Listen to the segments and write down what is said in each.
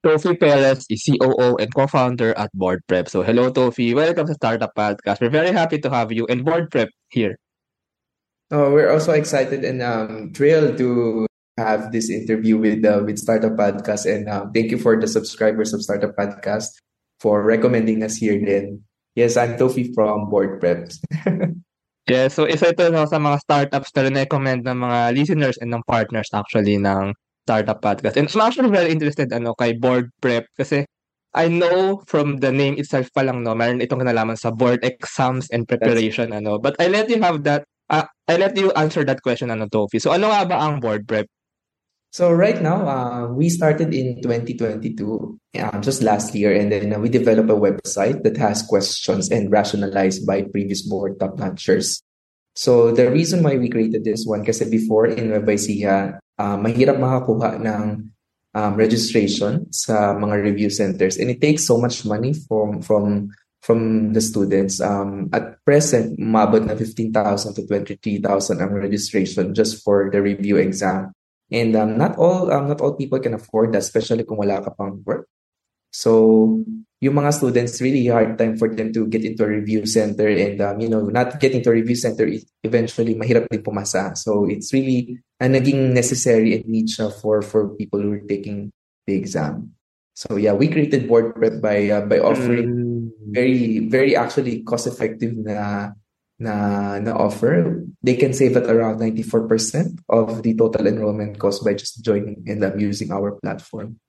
Tofi Perez is COO and co-founder at Board Prep. So hello Tofi, welcome to Startup Podcast. We're very happy to have you and Board Prep here. Oh, we're also excited and um, thrilled to have this interview with uh, with Startup Podcast and um, thank you for the subscribers of Startup Podcast for recommending us here then. Yes, I'm Tofi from Board Prep. yeah, so isa ito no, sa mga startups na recommend ng mga listeners and ng partners actually ng startup podcast. And I'm actually very interested ano kay board prep kasi I know from the name itself pa lang no, meron itong kinalaman sa board exams and preparation That's... ano. But I let you have that uh, I let you answer that question ano Tofi. So ano nga ba ang board prep? So right now, uh, we started in 2022, um, just last year, and then uh, we developed a website that has questions and rationalized by previous board top-notchers. So the reason why we created this one, kasi before in Nueva Ecija, uh, mahirap makakuha ng um, registration sa mga review centers. And it takes so much money from from from the students. Um, at present umabot na 15,000 to 23,000 ang registration just for the review exam. And um, not all um, not all people can afford that especially kung wala ka pang work. So yung mga students really hard time for them to get into a review center and um, you know not getting to a review center eventually mahirap din pumasa. So it's really a naging necessary and need siya for for people who are taking the exam. So yeah we created board prep by uh, by offering mm. very very actually cost effective na na na offer. They can save at around 94% of the total enrollment cost by just joining and um, using our platform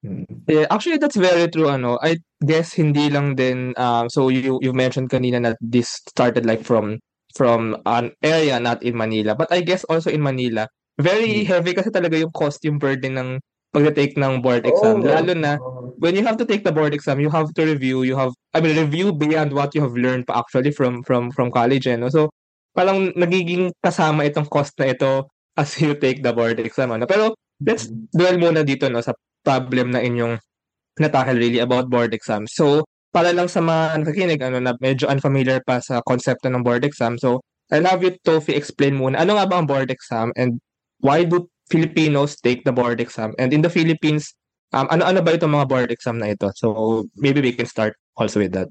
Mm. Yeah, actually that's very true ano. I guess hindi lang din um so you you mentioned kanina that this started like from from an area not in Manila. But I guess also in Manila, very mm. heavy kasi talaga yung costume burden ng pag-take ng board exam. Oh, Lalo na when you have to take the board exam, you have to review, you have I mean review beyond what you have learned pa actually from from from college eh, no? So parang nagiging kasama itong cost na ito as you take the board exam ano. Pero let's mm. dwell muna dito no sa problem na inyong natakil really about board exam. So, para lang sa mga nakikinig, ano, na medyo unfamiliar pa sa konsepto ng board exam. So, I'll have you, Tofi, explain muna, ano nga ba ang board exam and why do Filipinos take the board exam? And in the Philippines, um, ano-ano ba itong mga board exam na ito? So, maybe we can start also with that.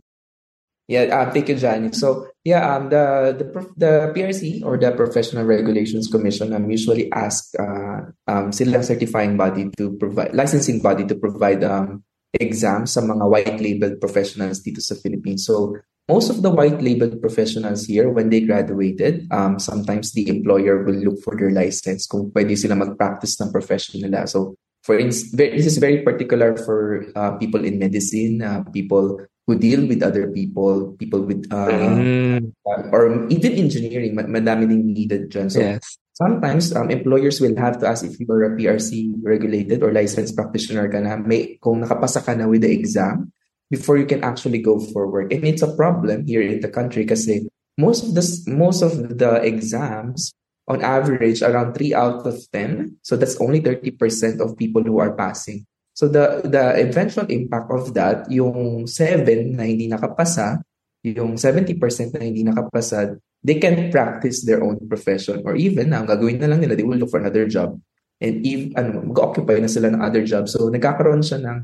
Yeah, um, thank you, Johnny. So yeah, um, the the the PRC or the Professional Regulations Commission um, usually ask uh, um, silang certifying body to provide licensing body to provide um, exams sa mga white labeled professionals dito sa Philippines. So most of the white labeled professionals here, when they graduated, um, sometimes the employer will look for their license kung pwede sila mag-practice ng profession nila. So for instance, this is very particular for uh, people in medicine, uh, people who deal with other people, people with, uh, mm. or even engineering, madami ding needed dyan. So yes. sometimes um, employers will have to ask if you're a PRC regulated or licensed practitioner ka na, may, kung nakapasa ka na with the exam before you can actually go for work. And it's a problem here in the country kasi most of the, most of the exams on average around 3 out of 10. So that's only 30% of people who are passing. So the the eventual impact of that, yung 7 na hindi nakapasa, yung 70% na hindi nakapasa, they can practice their own profession or even ang gagawin na lang nila, they will look for another job. And if ano, mag-occupy na sila ng other job. So nagkakaroon siya ng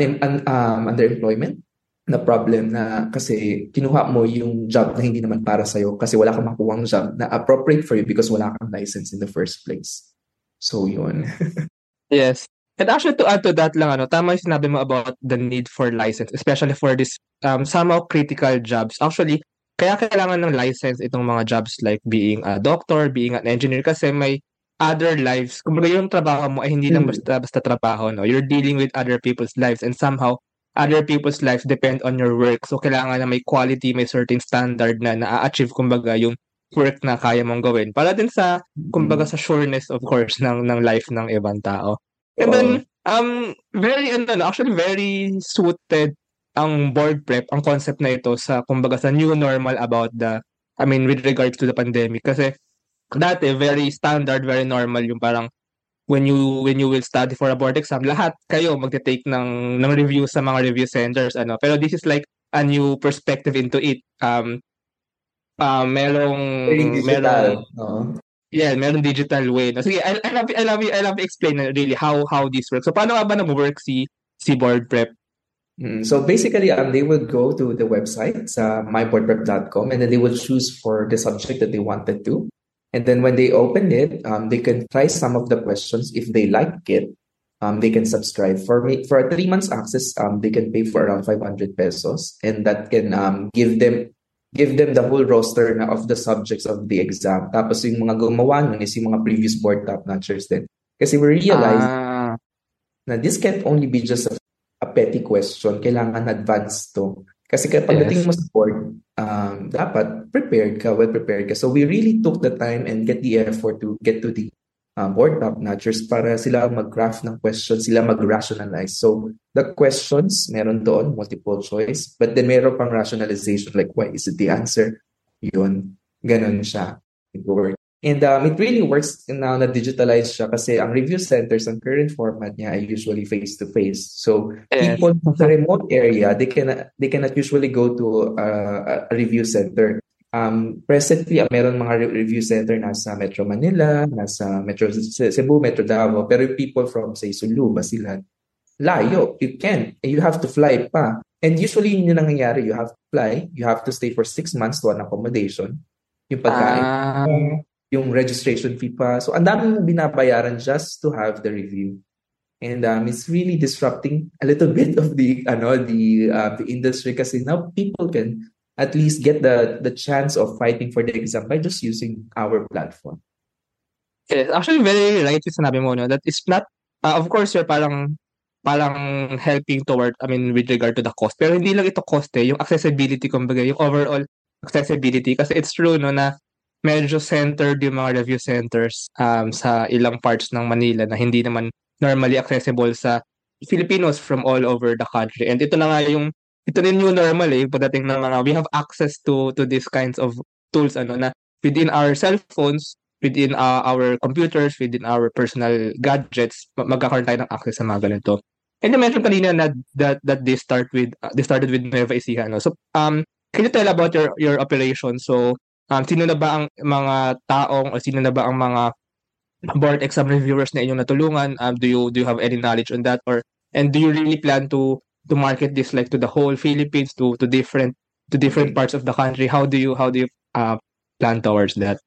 un- un- um, underemployment na problem na kasi kinuha mo yung job na hindi naman para sa'yo kasi wala kang makuwang job na appropriate for you because wala kang license in the first place. So, yun. yes. And actually to add to that lang ano, tama yung sinabi mo about the need for license, especially for this um, somehow critical jobs. Actually, kaya kailangan ng license itong mga jobs like being a doctor, being an engineer kasi may other lives. Kumbaga yung trabaho mo ay hindi lang hmm. basta basta trabaho, no. You're dealing with other people's lives and somehow other people's lives depend on your work. So kailangan na may quality, may certain standard na na-achieve kumbaga yung work na kaya mong gawin. Para din sa kumbaga hmm. sa sureness of course ng ng life ng ibang tao. And then, um, very, ano, actually very suited ang board prep, ang concept na ito sa, kumbaga, sa new normal about the, I mean, with regards to the pandemic. Kasi, dati, very standard, very normal yung parang, when you when you will study for a board exam, lahat kayo magte-take ng ng review sa mga review centers ano. Pero this is like a new perspective into it. Um uh, merong merong uh-huh Yeah, meron digital way. No? Sige, I, I love I love I love explain really how how this works. So paano nga ba nag-work si si board prep? Mm, so basically, um, they would go to the website, uh, myboardprep.com, and then they would choose for the subject that they wanted to. And then when they open it, um, they can try some of the questions. If they like it, um, they can subscribe. For me, for a three months access, um, they can pay for around 500 pesos, and that can um, give them give them the whole roster na of the subjects of the exam. Tapos yung mga gumawa nun is yung mga previous board top-notchers din. Kasi we realized Ah, na this can't only be just a, a petty question. Kailangan advanced to. Kasi kapag Yes. dating mo sa board, um, dapat prepared ka, well prepared ka. So we really took the time and get the effort to get to the um, board top-notchers para sila mag-craft ng questions, sila mag-rationalize. So the questions, meron doon, multiple choice, but then meron pang rationalization like, why is it the answer? Yun, ganun siya. It works. And um, it really works now na digitalized siya kasi ang review centers, ang current format niya ay usually face-to-face. So Yes. people sa remote area, they cannot, they cannot usually go to uh, a review center. Um, presently, ang meron mga re- review center nasa Metro Manila, nasa Metro Ce- Cebu, Metro Davao, pero yung people from, say, Sulu, Basilan, layo, you. And you have to fly pa. And usually, yun yung nangyayari. You have to fly, you have to stay for six months to an accommodation. Yung pagkain Ah, yung registration fee pa. So, ang dami mong binabayaran just to have the review. And um, it's really disrupting a little bit of the ano the uh, the industry kasi now people can at least get the the chance of fighting for the exam by just using our platform. yes. Actually, very right yung sinabi mo, no? That is not, ah, of course, you're parang, parang helping toward, I mean, with regard to the cost. Pero hindi lang ito cost eh, yung accessibility, kumbaga, yung overall accessibility. Kasi it's true, no, na medyo centered yung mga review centers um, sa ilang parts ng Manila na hindi naman normally accessible sa Filipinos from all over the country. And ito na nga yung, ito na new normal eh, pagdating ng mga, we have access to to these kinds of tools, ano, na within our cell phones, within uh, our computers, within our personal gadgets, ma- magkakaroon tayo ng access sa mga ganito. And you mentioned kanina na that that they start with uh, they started with Nueva Ecija, no? So um can you tell about your your operation? So um sino na ba ang mga taong o sino na ba ang mga board exam reviewers na inyong natulungan? Um do you do you have any knowledge on that or and do you really plan to to market this like to the whole Philippines to to different to different parts of the country? How do you how do you uh plan towards that?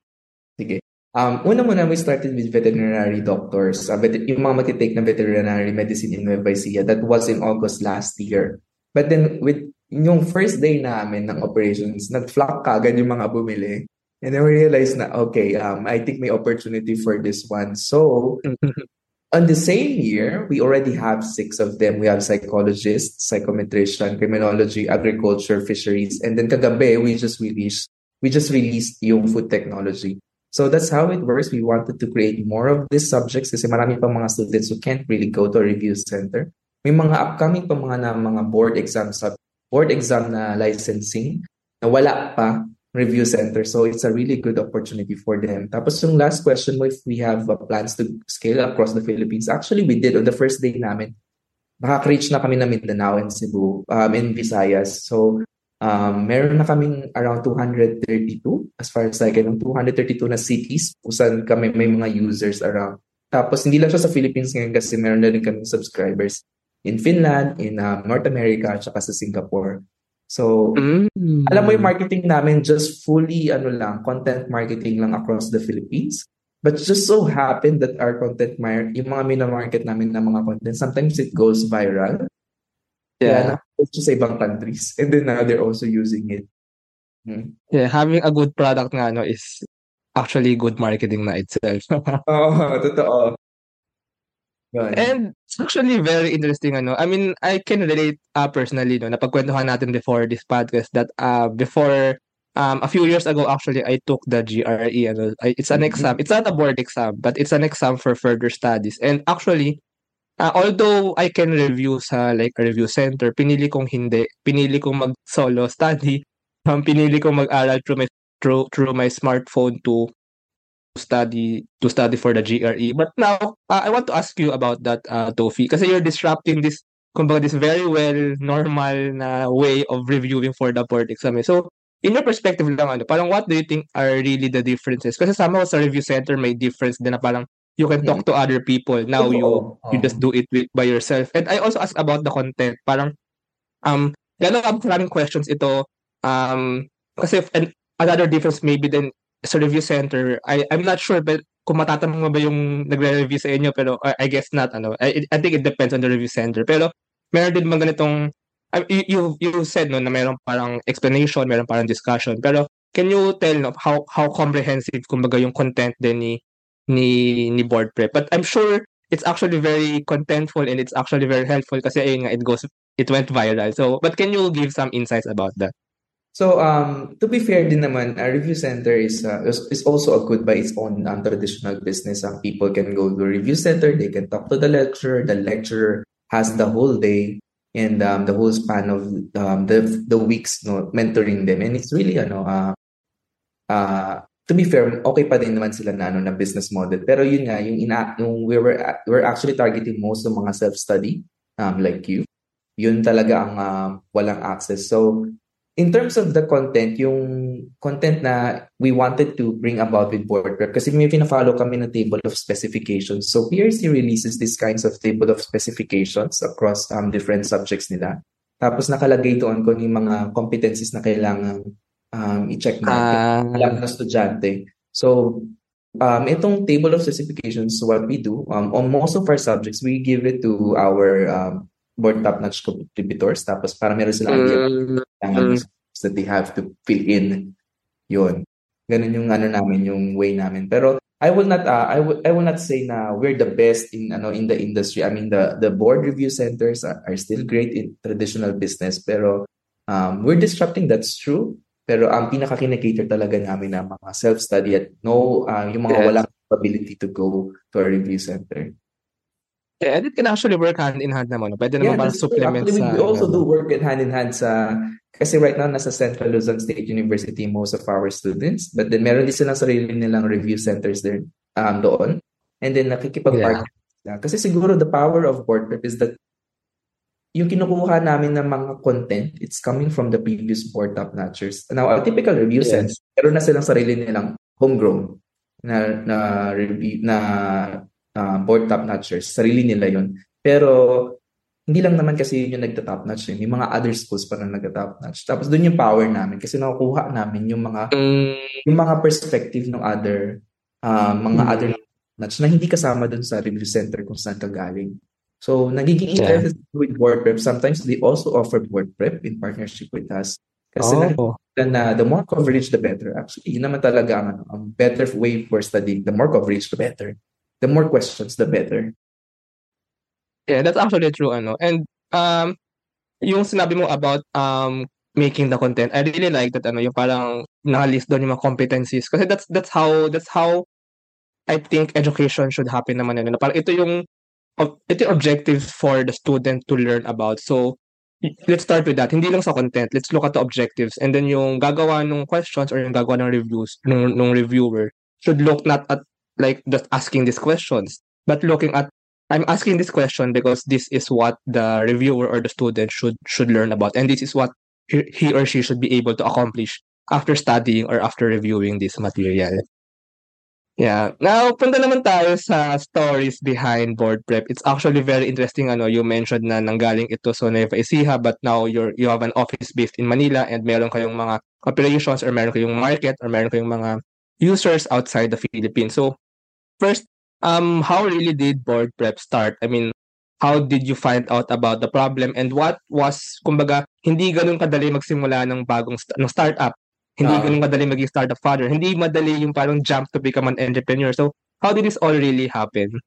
Sige. Um, una muna, we started with veterinary doctors. Uh, vet- yung mga matitake na veterinary medicine in Nueva Ecija. That was in August last year. But then, with yung first day namin ng operations, nag-flock kagad yung mga bumili. And then we realized na, okay, um, I think may opportunity for this one. So, on the same year, we already have six of them. We have psychologists, psychometrician, criminology, agriculture, fisheries, and then kagabi we just released we just released yung food technology. So that's how it works. We wanted to create more of these subjects kasi marami pa mga students who can't really go to a review center. May mga upcoming pa mga na mga board exam sub board exam na licensing na wala pa review center. So it's a really good opportunity for them. Tapos yung last question mo, if we have uh, plans to scale across the Philippines. Actually, we did on the first day namin. Nakaka-reach na kami na Mindanao and Cebu, um, and Visayas. So um, meron na kaming around 232 as far as I can, 232 na cities kung kami may mga users around. Tapos hindi lang siya sa Philippines ngayon kasi meron na rin kami subscribers in Finland, in um, North America, at sa Singapore. So, Mm. alam mo yung marketing namin just fully ano lang, content marketing lang across the Philippines. But just so happened that our content, mar- yung mga minamarket namin na mga content, sometimes it goes viral. Yeah. Yeah, na sa ibang countries. And then now they're also using it. Hmm. Yeah, having a good product nga no is actually good marketing na itself. Oo, totoo. Yun. And it's actually very interesting ano. I mean, I can relate uh, personally no napagkwentuhan natin before this podcast that uh before um a few years ago actually I took the GRE ano. It's an Mhm. exam. It's not a board exam, but it's an exam for further studies. And actually uh, although I can review sa like a review center, pinili kong hindi. Pinili kong mag solo study. Um, pinili kong mag-aral through my through, through my smartphone to study to study for the GRE. But now, uh, I want to ask you about that, uh, Tofi, kasi you're disrupting this, kumbaga, this very well normal na way of reviewing for the board exam. eh. So, in your perspective lang, ano, parang what do you think are really the differences? Kasi somehow sa review center may difference din na parang you can talk to other people. Now you you just do it with, by yourself. And I also ask about the content. Parang um gano'n ang maraming questions ito um kasi and another difference maybe then sa review center I I'm not sure but kung matatanong mo ba yung nagre-review sa inyo pero I, I guess not ano. I, I think it depends on the review center. Pero meron din mga ganitong uh, you, you you said no na meron parang explanation meron parang discussion. Pero can you tell no how how comprehensive kumbaga yung content din ni ni ni board prep? But I'm sure it's actually very contentful and it's actually very helpful kasi ayun nga it goes it went viral. So but can you give some insights about that So, um, to be fair din naman, a review center is, uh, is, also a good by its own um, traditional business. Some people can go to a review center, they can talk to the lecturer, the lecturer has the whole day and um, the whole span of um, the the weeks no, mentoring them. And it's really, ano, uh, uh, to be fair, okay pa din naman sila na, ano, na business model. Pero yun nga, yung, ina, yung we were, we're actually targeting most of mga self-study, um, like you. Yun talaga ang um, walang access. So, in terms of the content, yung content na we wanted to bring about with board prep, kasi may pina-follow kami na table of specifications. So PRC releases these kinds of table of specifications across um, different subjects nila. Tapos nakalagay doon kung yung mga competencies na kailangan um, i-check natin. Ah. Kailangan ng estudyante. So, um, itong table of specifications, what we do, um, on most of our subjects, we give it to our um, board top-notch contributors. Tapos para meron silang idea Mm, kailangan that they have to fill in yun. Ganun yung ano namin yung way namin. Pero I will not uh, I will I will not say na we're the best in ano in the industry. I mean the the board review centers are, are still great in traditional business pero um, we're disrupting that's true. Pero ang pinaka kinakater talaga namin na mga self-study at no uh, yung mga Yes. walang ability to go to a review center yeah, and it can actually work hand in hand naman. no? Pwede naman parang that's true. supplement Actually, sa... we, also ano. do work it hand in hand sa kasi right now nasa Central Luzon State University most of our students but then meron din silang sarili nilang review centers there um, doon and then nakikipag-partner sila. Kasi siguro the power of board prep is that yung kinukuha namin ng mga content, it's coming from the previous board top notchers. Now, a typical review Yes. center, meron na silang sarili nilang homegrown na na review na uh, board top notchers. Sarili nila yon. Pero hindi lang naman kasi yun yung nagta-top notch yun. Yung mga other schools pa na nagta-top notch. Tapos doon yung power namin kasi nakukuha namin yung mga Mm, yung mga perspective ng other uh, mga Mm. other notch na hindi kasama doon sa review center kung saan ka galing. So, nagiging Yeah. interested with board prep. Sometimes they also offer board prep in partnership with us. Kasi oh. na the more coverage, the better. Actually, yun naman talaga ang, ang better way for studying. The more coverage, the better. The more questions, the better. Yeah, that's actually true ano. And um yung sinabi mo about um making the content, I really like that ano, yung parang naka-list doon yung mga competencies kasi that's that's how that's how I think education should happen naman ano. Parang ito yung ito yung objectives for the student to learn about. So let's start with that. Hindi lang sa content. Let's look at the objectives and then yung gagawa ng questions or yung gagawa ng reviews ng, ng reviewer should look not at like just asking these questions but looking at I'm asking this question because this is what the reviewer or the student should should learn about, and this is what he, or she should be able to accomplish after studying or after reviewing this material. Yeah. Now, punta naman tayo sa stories behind board prep. It's actually very interesting. Ano, you mentioned na nanggaling ito sa Nueva Ecija, but now you're you have an office based in Manila and meron kayong mga operations or meron kayong market or meron kayong mga users outside the Philippines. So, first, um, how really did board prep start? I mean, how did you find out about the problem and what was, kumbaga, hindi ganun kadali magsimula ng bagong st- ng startup. Hindi Ah. ganun kadali maging startup father. Hindi madali yung parang jump to become an entrepreneur. So, how did this all really happen?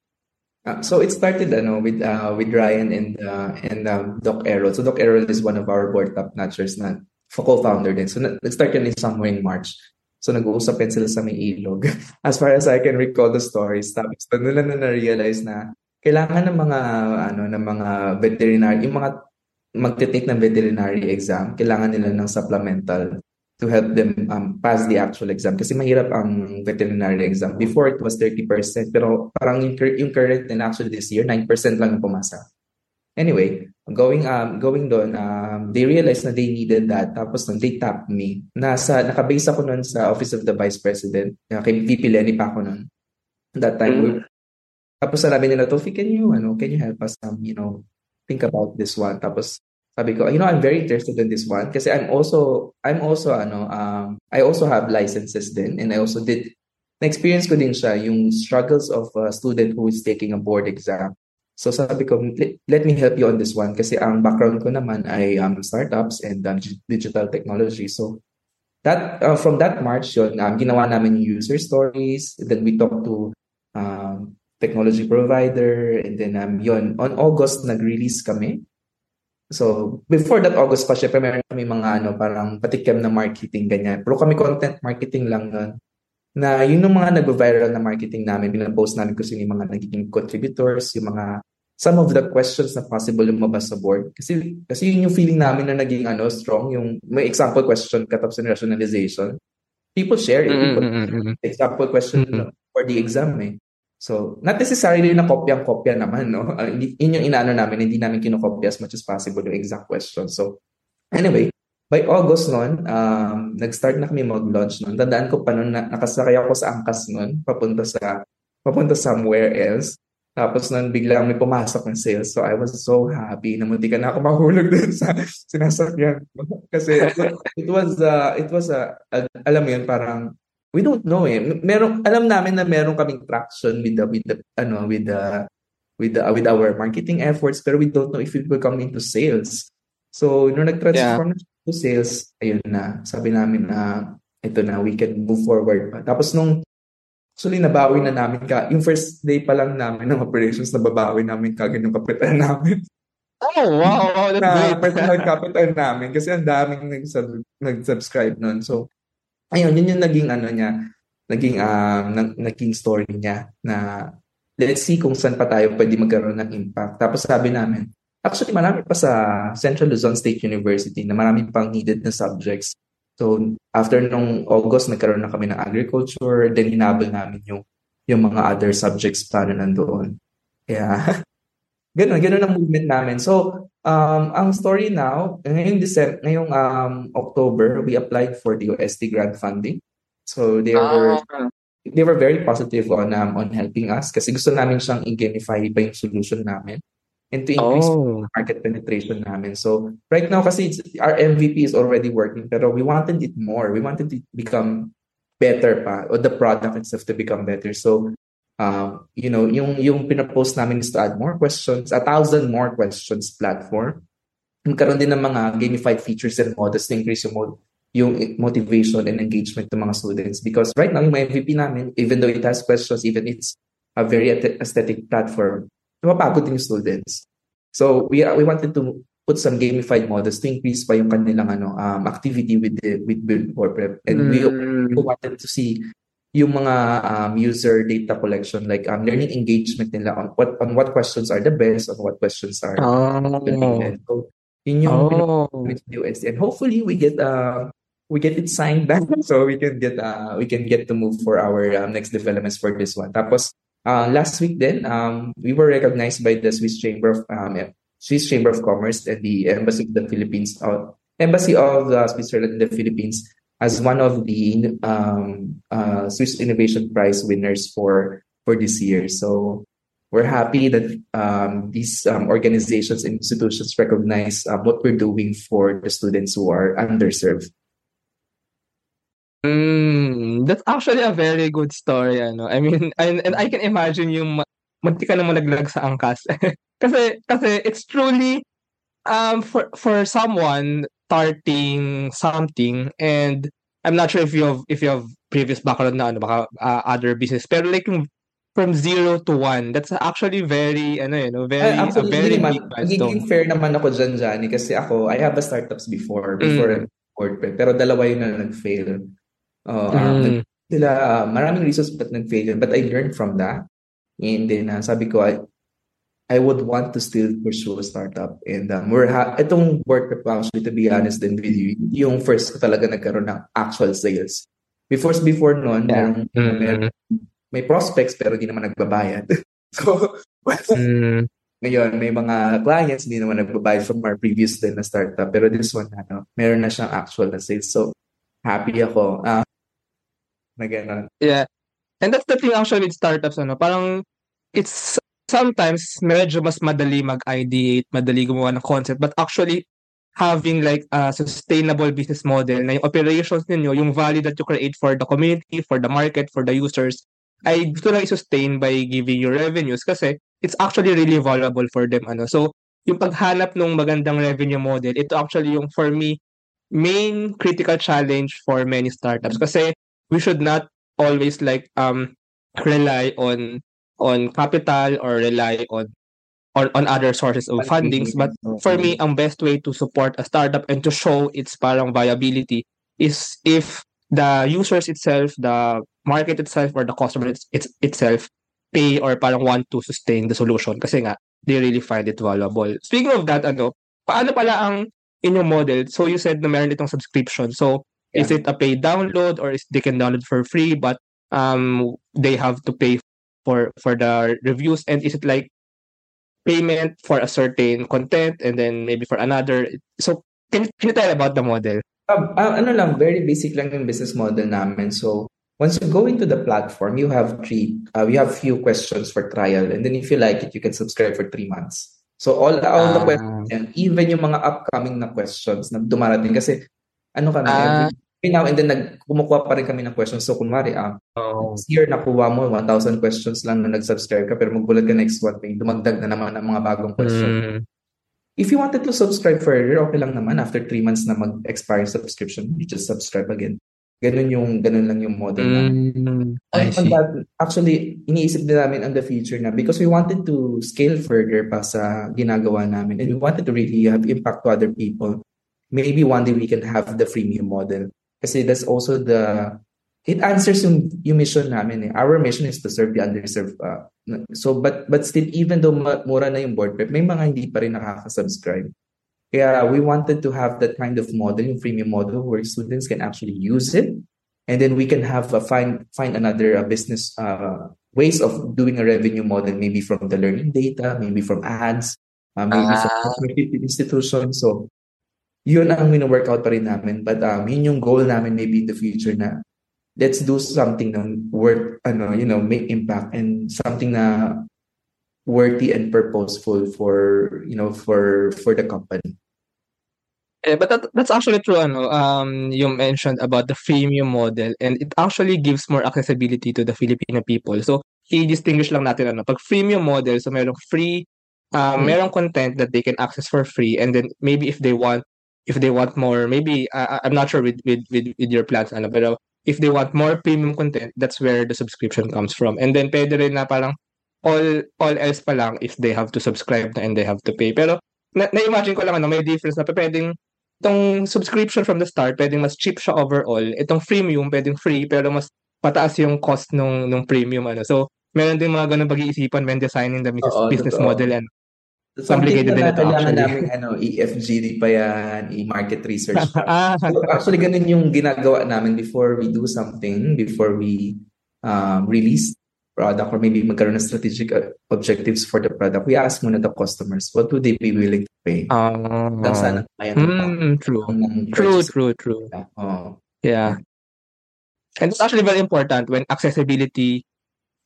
Uh, so it started ano with uh, with Ryan and uh, and um, Doc Errol. So Doc Errol is one of our board top notchers na co-founder din. So na- nag-start yun somewhere in March. So nag-uusap yan sila sa may ilog. As far as I can recall the stories. Tapos doon nila na na-realize na kailangan ng mga ano ng mga veterinary, yung mga magte-take ng veterinary exam, kailangan nila ng supplemental to help them um, pass the actual exam. Kasi mahirap ang veterinary exam. Before, it was 30%. Pero parang yung, yung current and actually this year, 9% lang ang pumasa. Anyway, going um going doon, um they realized na they needed that. Tapos nung they tapped me. Nasa nakabase ako noon sa Office of the Vice President. Kay VP Lenny pa ako noon. That time. Mm-hmm. Tapos sabi nila, Tofi, can you ano, can you help us um, you know, think about this one? Tapos sabi ko, you know, I'm very interested in this one kasi I'm also I'm also ano um I also have licenses then and I also did na-experience ko din siya yung struggles of a student who is taking a board exam. So sabi ko, let me help you on this one kasi ang background ko naman ay um, startups and um, digital technology. So that uh, from that March yun, um, ginawa namin yung user stories. Then we talked to um, technology provider and then um, yun, on August nag-release kami. So before that August pa, syempre meron kami mga ano, parang patikim na marketing ganyan. Pero kami content marketing lang nun na yun yung mga nag-viral na marketing namin, pinapost namin kasi yung mga nagiging contributors, yung mga some of the questions na possible lumabas sa board. Kasi kasi yun yung feeling namin na naging ano strong, yung may example question katapos ng rationalization. People share it. People, mm-hmm. Example question mm-hmm. for the exam eh. So, not necessarily na kopyang-kopya naman, no? Uh, yun yung inaano namin, hindi namin kinokopya as much as possible yung exact question. So, anyway, by August noon, um, nag-start na kami mag-launch noon. Tandaan ko pa noon, na, nakasakay ako sa angkas noon, papunta sa, papunta somewhere else. Tapos noon, biglang may pumasok ng sales. So I was so happy na munti ka na ako mahulog dun sa sinasakyan. Kasi it was, uh, it was, uh, uh, alam mo yun, parang, we don't know eh. Meron, alam namin na meron kaming traction with the, with the, ano, with the, with the, uh, with our marketing efforts, pero we don't know if it will come into sales. So, nung nag-transform yeah to sales, ayun na, sabi namin na ito na, we can move forward pa. Tapos nung Actually, nabawi na namin ka. Yung first day pa lang namin ng operations, nababawi namin kagad yung kapital namin. Oh, wow. wow that's na great. personal capital namin kasi ang daming nag-sub- nag-subscribe nun. So, ayun, yun yung naging ano niya, naging, um, naging story niya na let's see kung saan pa tayo pwede magkaroon ng impact. Tapos sabi namin, Actually, marami pa sa Central Luzon State University na marami pang needed na subjects. So, after nung August, nagkaroon na kami ng agriculture, then hinabol namin yung, yung mga other subjects pa na nandoon. Kaya, ganun, ganun ang movement namin. So, um, ang story now, ngayong, December, ngayong um, October, we applied for the UST grant funding. So, they were, ah. they were very positive on um, on helping us kasi gusto namin siyang i-gamify pa yung solution namin and to increase oh. market penetration namin. So right now kasi our MVP is already working pero we wanted it more. We wanted it to become better pa or the product itself to become better. So um, you know, yung yung pinapost namin is to add more questions, a thousand more questions platform. Magkaroon din ng mga gamified features and models to increase yung, yung motivation and engagement ng mga students. Because right now, yung MVP namin, even though it has questions, even it's a very aesthetic platform, napapagod din yung students. So we we wanted to put some gamified models to increase pa yung kanilang ano um, activity with the with build or prep and mm. we, we wanted to see yung mga um, user data collection like um, learning engagement nila on what on what questions are the best on what questions are oh. so yun yung oh. and hopefully we get uh, we get it signed back so we can get uh, we can get to move for our um, next developments for this one tapos Uh, last week then, um, we were recognized by the Swiss Chamber of um, Swiss Chamber of Commerce and the Embassy of the Philippines, uh, Embassy of uh, Switzerland in the Philippines as one of the um, uh, Swiss Innovation Prize winners for for this year. So we're happy that um, these um, organizations and institutions recognize uh, what we're doing for the students who are underserved. Mm, that's actually a very good story ano. I mean, and, and I can imagine yung munti ka na malaglag sa angkas. kasi kasi it's truly um for for someone starting something and I'm not sure if you have if you have previous background na ano baka uh, other business pero like from zero to one that's actually very ano you know very uh, a very big milestone. fair naman ako dyan, Johnny, kasi ako I have a startups before before mm. WordPress pero dalawa yun na nag-fail. Uh, mm. sila, uh, maraming reasons but nag-fail but I learned from that. And then uh, sabi ko, I, I would want to still pursue a startup. And um, we're ha- itong work actually, to be honest din with you, yung first ko talaga nagkaroon ng actual sales. Before before noon, yeah. merong, mm-hmm. merong, may prospects pero hindi naman nagbabayad. so, well, mm. Ngayon, may mga clients hindi naman nagbabayad from our previous din na startup. Pero this one, ano, meron na siyang actual na sales. So, happy ako. Uh, na ganun. Yeah. And that's the thing actually with startups, ano, parang it's sometimes medyo mas madali mag-ideate, madali gumawa ng concept, but actually having like a sustainable business model na yung operations ninyo, yung value that you create for the community, for the market, for the users, ay gusto lang i-sustain by giving you revenues kasi it's actually really valuable for them. ano So, yung paghanap ng magandang revenue model, ito actually yung for me, main critical challenge for many startups kasi we should not always like um rely on on capital or rely on on, on other sources of fundings. But for me ang best way to support a startup and to show its parang viability is if the users itself the market itself or the customer it's, it's itself pay or parang want to sustain the solution. Kasi nga they really find it valuable. Speaking of that ano paano pala ang inyong model? So you said na meron itong subscription. So yeah. is it a paid download or is they can download for free but um they have to pay for for the reviews? And is it like payment for a certain content and then maybe for another? So can, can you tell about the model? Uh, uh, ano lang very basic lang yung business model namin. So once you go into the platform you have three uh, we have few questions for trial and then if you like it you can subscribe for three months. So all all the questions even yung mga upcoming na questions na dumarating kasi ano kami uh, every now and then nag kumukuha pa rin kami ng questions. So kunwari, ah, oh. this year nakuha mo 1,000 questions lang na nag-subscribe ka pero magbulat ka next one, may dumagdag na naman ng mga bagong question. Mm. If you wanted to subscribe further, okay lang naman. After 3 months na mag-expire subscription, you just subscribe again. Ganun yung, ganun lang yung model mm. namin. I see. That, actually, iniisip din namin on the future na because we wanted to scale further pa sa ginagawa namin and we wanted to really have impact to other people. Maybe one day we can have the freemium model. Kasi that's also the it answers yung, yung mission namin eh. Our mission is to serve the underserved. Uh, so but but still even though mura na yung board prep, may mga hindi pa rin nakaka-subscribe. Kaya we wanted to have that kind of model, yung freemium model where students can actually use it and then we can have a find find another uh, business uh, ways of doing a revenue model maybe from the learning data, maybe from ads, uh, maybe uh, from institutions. So yun ang wino-workout pa rin namin. But um, yun yung goal namin maybe in the future na let's do something na worth, ano, you know, make impact and something na worthy and purposeful for, you know, for for the company. Yeah, but that, that's actually true. Ano, um, you mentioned about the freemium model and it actually gives more accessibility to the Filipino people. So, i-distinguish lang natin ano, pag freemium model, so merong free, um, hmm. merong content that they can access for free and then maybe if they want if they want more, maybe uh, I'm not sure with, with with with your plans ano, pero if they want more premium content, that's where the subscription comes from. And then pwede rin na parang all all else pa lang if they have to subscribe na and they have to pay. Pero na, na-imagine ko lang ano, may difference na pwedeng itong subscription from the start, pwedeng mas cheap siya overall. Itong freemium, pwedeng free, pero mas pataas yung cost nung nung premium ano. So, meron din mga ganun pag-iisipan when designing the business, Oo, business model and Complicated din ito kailangan namin ano, EFGD pa yan, e-market research. Ah. so, actually, ganun yung ginagawa namin before we do something, before we um, release product or maybe magkaroon ng strategic uh, objectives for the product, we ask muna the customers, what would they be willing to pay? Uh, sana kaya mm, true. True, true, true. Yeah. Oh. yeah. And it's actually very important when accessibility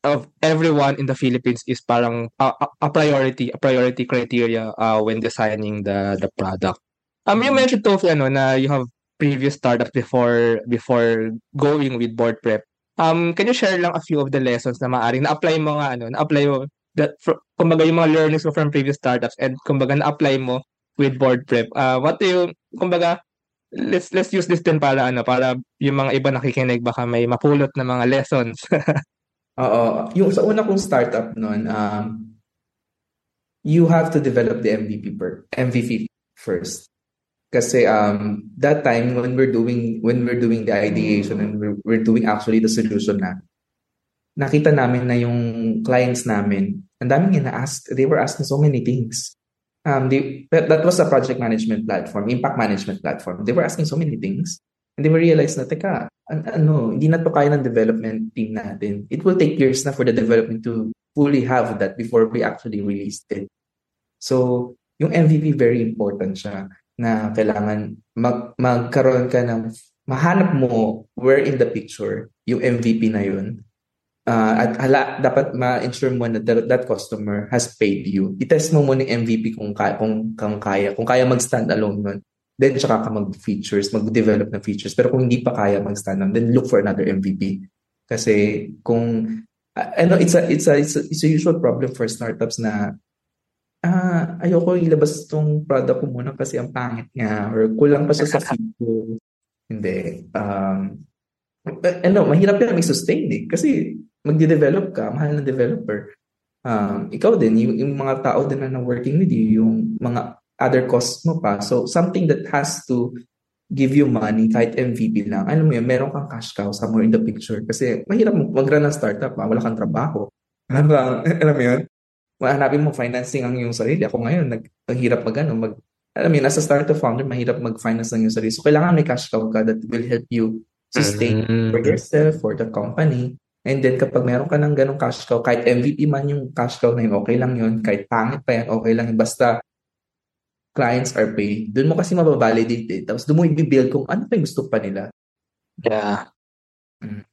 of everyone in the Philippines is parang a, a priority, a priority criteria uh, when designing the the product. Um, you mm-hmm. mentioned Tofi, ano, na you have previous startups before before going with board prep. Um, can you share lang a few of the lessons na maaring na-apply mo nga, ano, na-apply mo, that, for, kumbaga yung mga learnings mo from previous startups and kumbaga na-apply mo with board prep. Uh, what do you, kumbaga, let's let's use this din para ano para yung mga iba nakikinig baka may mapulot na mga lessons Oo. Yung sa una kong startup noon, um, you have to develop the MVP per MVP first. Kasi um, that time when we're doing when we're doing the ideation and we're, we're doing actually the solution na, nakita namin na yung clients namin, ang daming ina-ask, they were asking so many things. Um, they, that was a project management platform, impact management platform. They were asking so many things. And then we realized na, teka, ano, hindi na to kaya ng development team natin. It will take years na for the development to fully have that before we actually released it. So, yung MVP very important siya na kailangan mag magkaroon ka ng mahanap mo where in the picture yung MVP na yun. Uh, at hala, dapat ma-ensure mo na that, that customer has paid you. I-test mo muna yung MVP kung, kaya, kung, kung kaya. Kung kaya mag-stand alone nun. Then, tsaka ka mag-features, mag-develop ng features. Pero kung hindi pa kaya mag-stand alone, then look for another MVP. Kasi kung uh, ano it's a it's a it's a, it's a usual problem for startups na ah ayoko ilabas tong product ko muna kasi ang pangit nga or kulang pa siya sa feature. Hindi. Um, ano, mahirap yan may sustain eh. Kasi magde-develop ka, mahal na developer. Um, ikaw din, yung, yung mga tao din na working with you, yung mga other costs mo pa. So, something that has to give you money kahit MVP lang. Alam mo yun, meron kang cash cow somewhere in the picture. Kasi mahirap mag-run ng startup, ha? wala kang trabaho. Alam mo, alam mo yun? Hanapin mo financing ang iyong sarili. Ako ngayon, nag, ang hirap mag, ano, mag, alam mo yun, as a startup founder, mahirap mag-finance ng iyong sarili. So, kailangan may cash cow ka that will help you sustain mm-hmm. for yourself, for the company. And then kapag meron ka ng ganong cash cow, kahit MVP man yung cash cow na yun, okay lang yun. Kahit pangit pa yan, okay lang yun. Basta clients are paying, doon mo kasi mababalidate eh. Tapos doon mo i-build kung ano pa yung gusto pa nila. Yeah. Mm.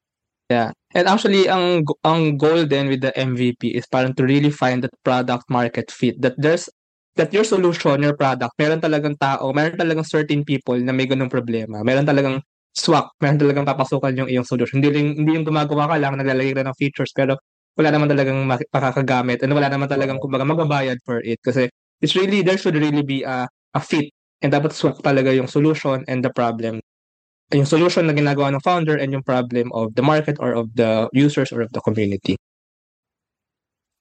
Yeah. And actually, ang ang goal then with the MVP is parang to really find that product market fit. That there's that your solution, your product, meron talagang tao, meron talagang certain people na may ganung problema. Meron talagang swak, meron talagang papasukan yung iyong solution. Hindi, rin, hindi yung gumagawa ka lang, naglalagay ka ng features, pero wala naman talagang makakagamit and wala naman talagang kumbaga magbabayad for it. Kasi it's really there should really be a a fit and dapat swak talaga yung solution and the problem yung solution na ginagawa ng founder and yung problem of the market or of the users or of the community.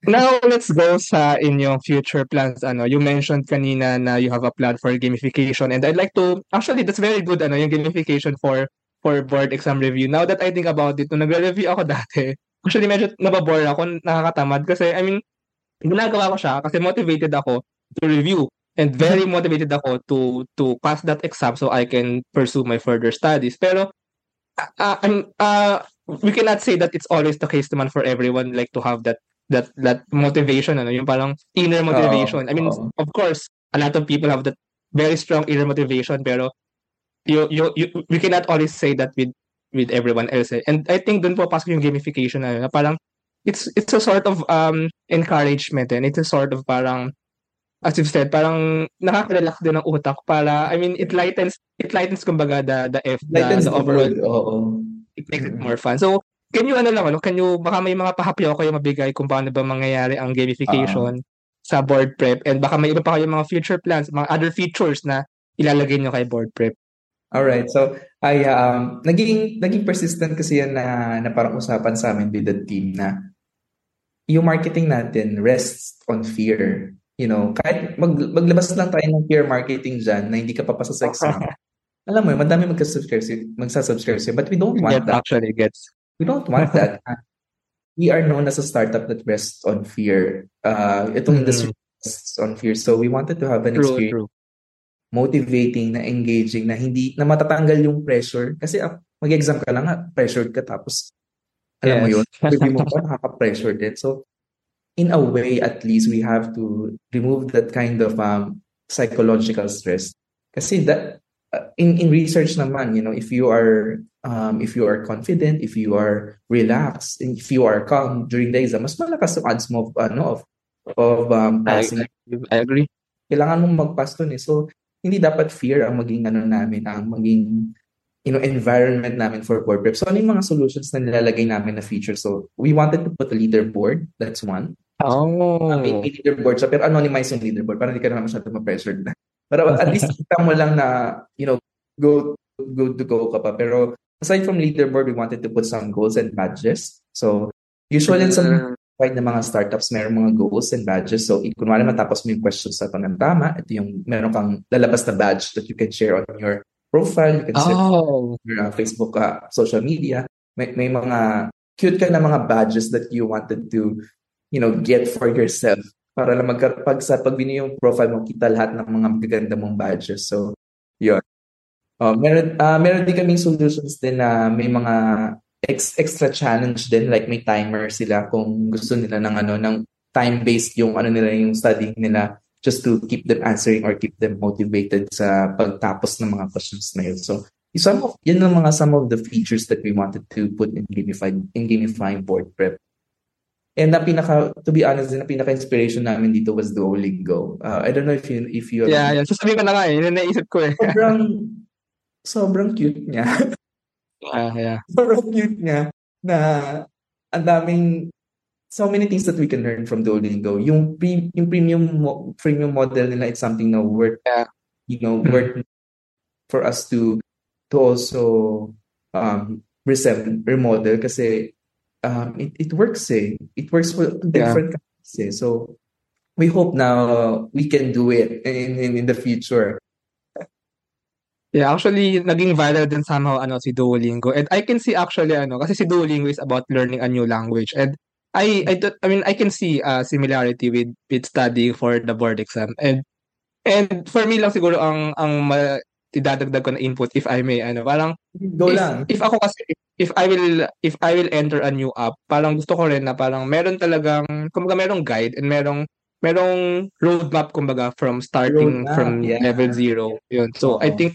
Now, let's go sa inyong future plans. Ano, you mentioned kanina na you have a plan for gamification and I'd like to, actually, that's very good, ano, yung gamification for for board exam review. Now that I think about it, nung nagre-review ako dati, actually medyo nababore ako, nakakatamad kasi, I mean, ginagawa ko siya kasi motivated ako to review and very motivated ako to to pass that exam so I can pursue my further studies. Pero uh, I'm uh we cannot say that it's always the case naman for everyone like to have that that that motivation ano yung parang inner motivation. Uh, I mean uh, of course a lot of people have that very strong inner motivation pero you, you, you we cannot always say that with with everyone else. Eh. And I think doon po pasok yung gamification ano, na parang it's it's a sort of um encouragement and it's a sort of parang as you've said, parang nakaka-relax din ng utak para, I mean, it lightens, it lightens kumbaga the, the F, the, lightens the overall, oo. it makes it more fun. So, can you ano lang, ano, can you, baka may mga pahapyaw kayo mabigay kung paano ba mangyayari ang gamification uh-huh. sa board prep and baka may iba pa kayo mga future plans, mga other features na ilalagay nyo kay board prep. All right. So, ay um naging naging persistent kasi yan na, na parang usapan sa amin with the team na yung marketing natin rests on fear you know, kahit mag, maglabas lang tayo ng peer marketing dyan na hindi ka papasa sa exam. Alam mo, madami magka-subscribe, magsa-subscribe sa'yo, but we don't want that. Actually gets. We don't want that. we are known as a startup that rests on fear. Uh, itong mm-hmm. industry rests on fear. So we wanted to have an true, experience true. motivating, na engaging, na hindi, na matatanggal yung pressure. Kasi uh, mag-exam ka lang, ha, pressured ka, tapos alam yes. mo yun, review mo pa, nakaka-pressure din. So, in a way, at least, we have to remove that kind of um, psychological stress. Kasi that, uh, in, in research naman, you know, if you are um, if you are confident, if you are relaxed, if you are calm during the exam, mas malakas yung odds mo of, ano, of, of um, passing. I, I agree. Kailangan mong mag-pass dun eh. So, hindi dapat fear ang maging ano namin, ang maging you know, environment namin for board prep. So, ano yung mga solutions na nilalagay namin na feature? So, we wanted to put a leaderboard. That's one. Oh. Uh, may, leaderboard siya, pero anonymize yung leaderboard para hindi ka naman masyado ma-pressured na. Pero at least kita mo lang na, you know, go, go to go ka pa. Pero aside from leaderboard, we wanted to put some goals and badges. So, usually some kahit na mga startups, meron mga goals and badges. So, kunwari matapos mo yung questions sa ito ng tama, ito yung meron kang lalabas na badge that you can share on your profile, you can share oh. on your uh, Facebook, uh, social media. May, may mga cute ka na mga badges that you wanted to you know, get for yourself. Para lang mag pag sa pag yung profile mo, kita lahat ng mga magaganda mong badges. So, yun. Uh, meron, uh, meron din kaming solutions din na may mga ex, extra challenge din like may timer sila kung gusto nila ng ano ng time based yung ano nila yung studying nila just to keep them answering or keep them motivated sa pagtapos ng mga questions na yun. So, some of, yun ang mga some of the features that we wanted to put in gamified in gamifying board prep. And na pinaka, to be honest, na pinaka inspiration namin dito was Duolingo. Uh, I don't know if you if you Yeah, yeah. Sasabihin ko na nga eh, yun naisip ko eh. sobrang sobrang cute niya. Ah, yeah. sobrang cute niya na ang daming so many things that we can learn from Duolingo. Yung pre, yung premium mo, premium model nila it's something na worth Yeah. you know worth for us to to also um resem remodel kasi um it, it works eh. It works for different countries eh. So we hope now we can do it in in, in the future. Yeah, actually, naging viral din somehow ano, si Duolingo. And I can see actually, ano, kasi si Duolingo is about learning a new language. And I, I, I mean, I can see a similarity with, with studying for the board exam. And, and for me lang siguro ang, ang ma, idadagdag ko na input if I may, ano, parang, Go if, lang. if ako kasi, if, I will, if I will enter a new app, parang gusto ko rin na parang meron talagang, kumbaga merong guide and merong, merong roadmap kumbaga from starting Roadmap, from yeah. level zero. Yun. So, I Oo. think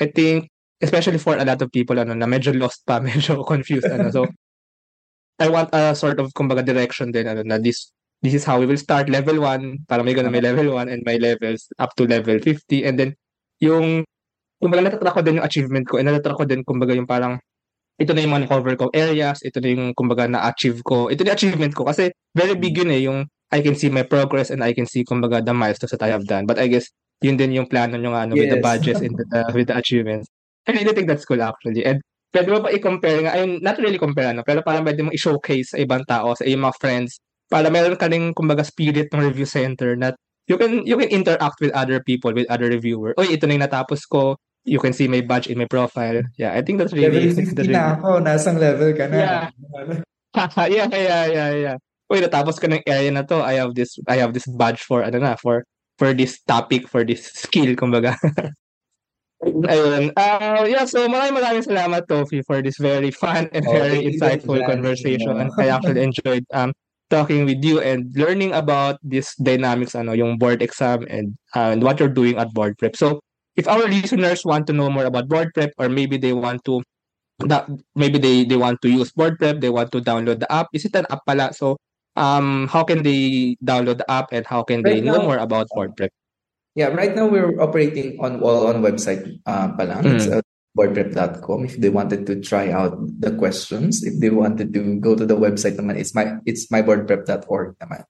I think especially for a lot of people ano na medyo lost pa, medyo confused ano. So I want a sort of kumbaga direction din ano na this this is how we will start level 1 para may ganun may level 1 and may levels up to level 50 and then yung kumbaga natatrack ko din yung achievement ko and natatrack ko din kumbaga yung parang ito na yung mga cover ko areas, ito na yung kumbaga na-achieve ko. Ito na yung achievement ko kasi very big yun eh, yung I can see my progress and I can see kumbaga the milestones that I have done. But I guess yun din yung plano nyo nga ano, with the Yes. badges and the, with the achievements. I really think that's cool actually. And pwede mo ba i-compare nga, ayun, not really compare ano, pero parang pwede mo i-showcase sa ibang tao, sa iyong mga friends, para meron ka rin kumbaga spirit ng review center na you can you can interact with other people, with other reviewer. Oy, ito na yung natapos ko. You can see my badge in my profile. Yeah, I think that's really Level 50 that's really na ako. Nasang level ka na. Yeah. yeah, yeah, yeah, yeah. Uy, natapos ko ng area na to. I have this I have this badge for ano na, for for this topic, for this skill, kumbaga. Ayun. Uh, yeah, so maraming maraming salamat, Tofi, for this very fun and Oh, very you, insightful Johnny. conversation. Oh. And I actually enjoyed um talking with you and learning about this dynamics, ano, yung board exam and, uh, and what you're doing at board prep. So, if our listeners want to know more about board prep or maybe they want to that maybe they they want to use board prep they want to download the app is it an app pala so um how can they download the app and how can they Right know more about board prep Yeah, right now we're operating on all on website uh, pa lang. It's Mm. uh, boardprep.com. If they wanted to try out the questions, if they wanted to go to the website naman, it's my it's myboardprep.org naman.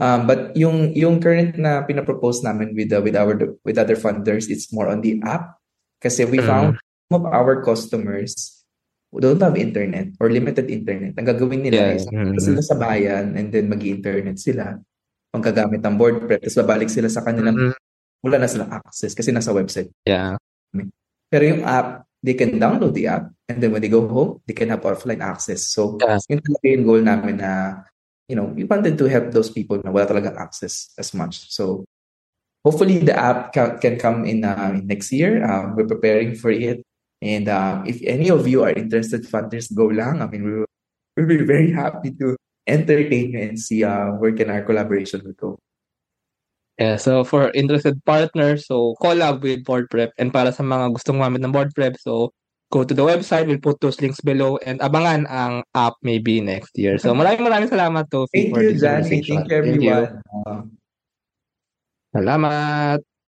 Um, but yung yung current na pinapropose namin with the, with our with other funders, it's more on the app. Kasi we Mm. found some of our customers who don't have internet or limited internet. Ang gagawin nila is Mm. sila sa bayan and then mag-internet sila panggagamit ng board prep tapos babalik sila sa kanilang Mm. wala na silang access kasi nasa website. yeah Pero yung app, they can download the app and then when they go home, they can have offline access. So, Yes. yun talaga yung goal namin na, you know, we wanted to help those people na wala talaga access as much. So, hopefully the app ca- can come in, uh, next year. Um, we're preparing for it. And um, if any of you are interested funders, go lang. I mean, we will, we'll be very happy to entertain you and see uh, where can our collaboration will go. yeah so for interested partners so collab with board prep and para sa mga gustong gumamit ng board prep so go to the website we'll put those links below and abangan ang app maybe next year so maraming maraming salamat Tofi Thank for you, Johnny. Thank you, everyone. Uh, salamat